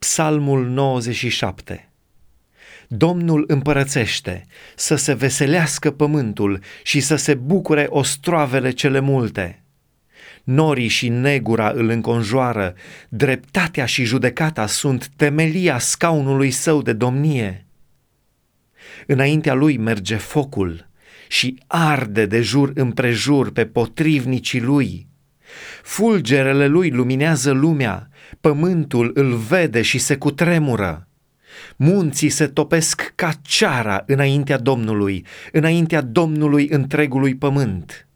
Psalmul 97 Domnul împărățește, să se veselească pământul și să se bucure ostroavele cele multe. Norii și negura îl înconjoară, dreptatea și judecata sunt temelia scaunului său de domnie. Înaintea lui merge focul și arde de jur împrejur pe potrivnicii lui. Fulgerele lui luminează lumea, pământul îl vede și se cutremură. Munții se topesc ca ceara înaintea Domnului, înaintea Domnului întregului pământ.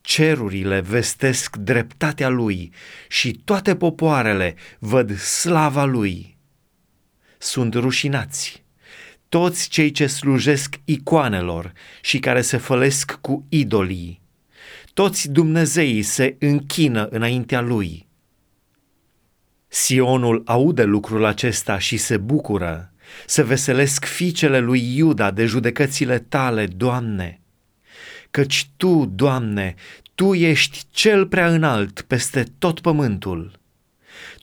Cerurile vestesc dreptatea lui și toate popoarele văd slava lui. Sunt rușinați toți cei ce slujesc icoanelor și care se fălesc cu idolii. Toți Dumnezeii se închină înaintea lui. Sionul aude lucrul acesta și se bucură, se veselesc fiicele lui Iuda de judecățile tale, Doamne. Căci Tu, Doamne, Tu ești cel prea înalt peste tot pământul.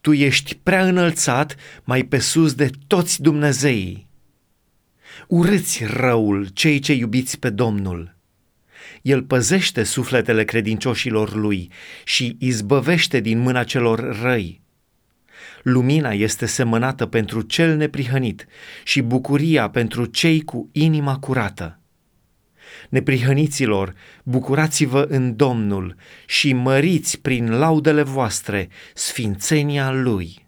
Tu ești prea înălțat mai pe sus de toți Dumnezeii. Urâți răul cei ce iubiți pe Domnul. El păzește sufletele credincioșilor lui și izbăvește din mâna celor răi. Lumina este semănată pentru cel neprihănit și bucuria pentru cei cu inima curată. Neprihăniților, bucurați-vă în Domnul și măriți prin laudele voastre sfințenia Lui.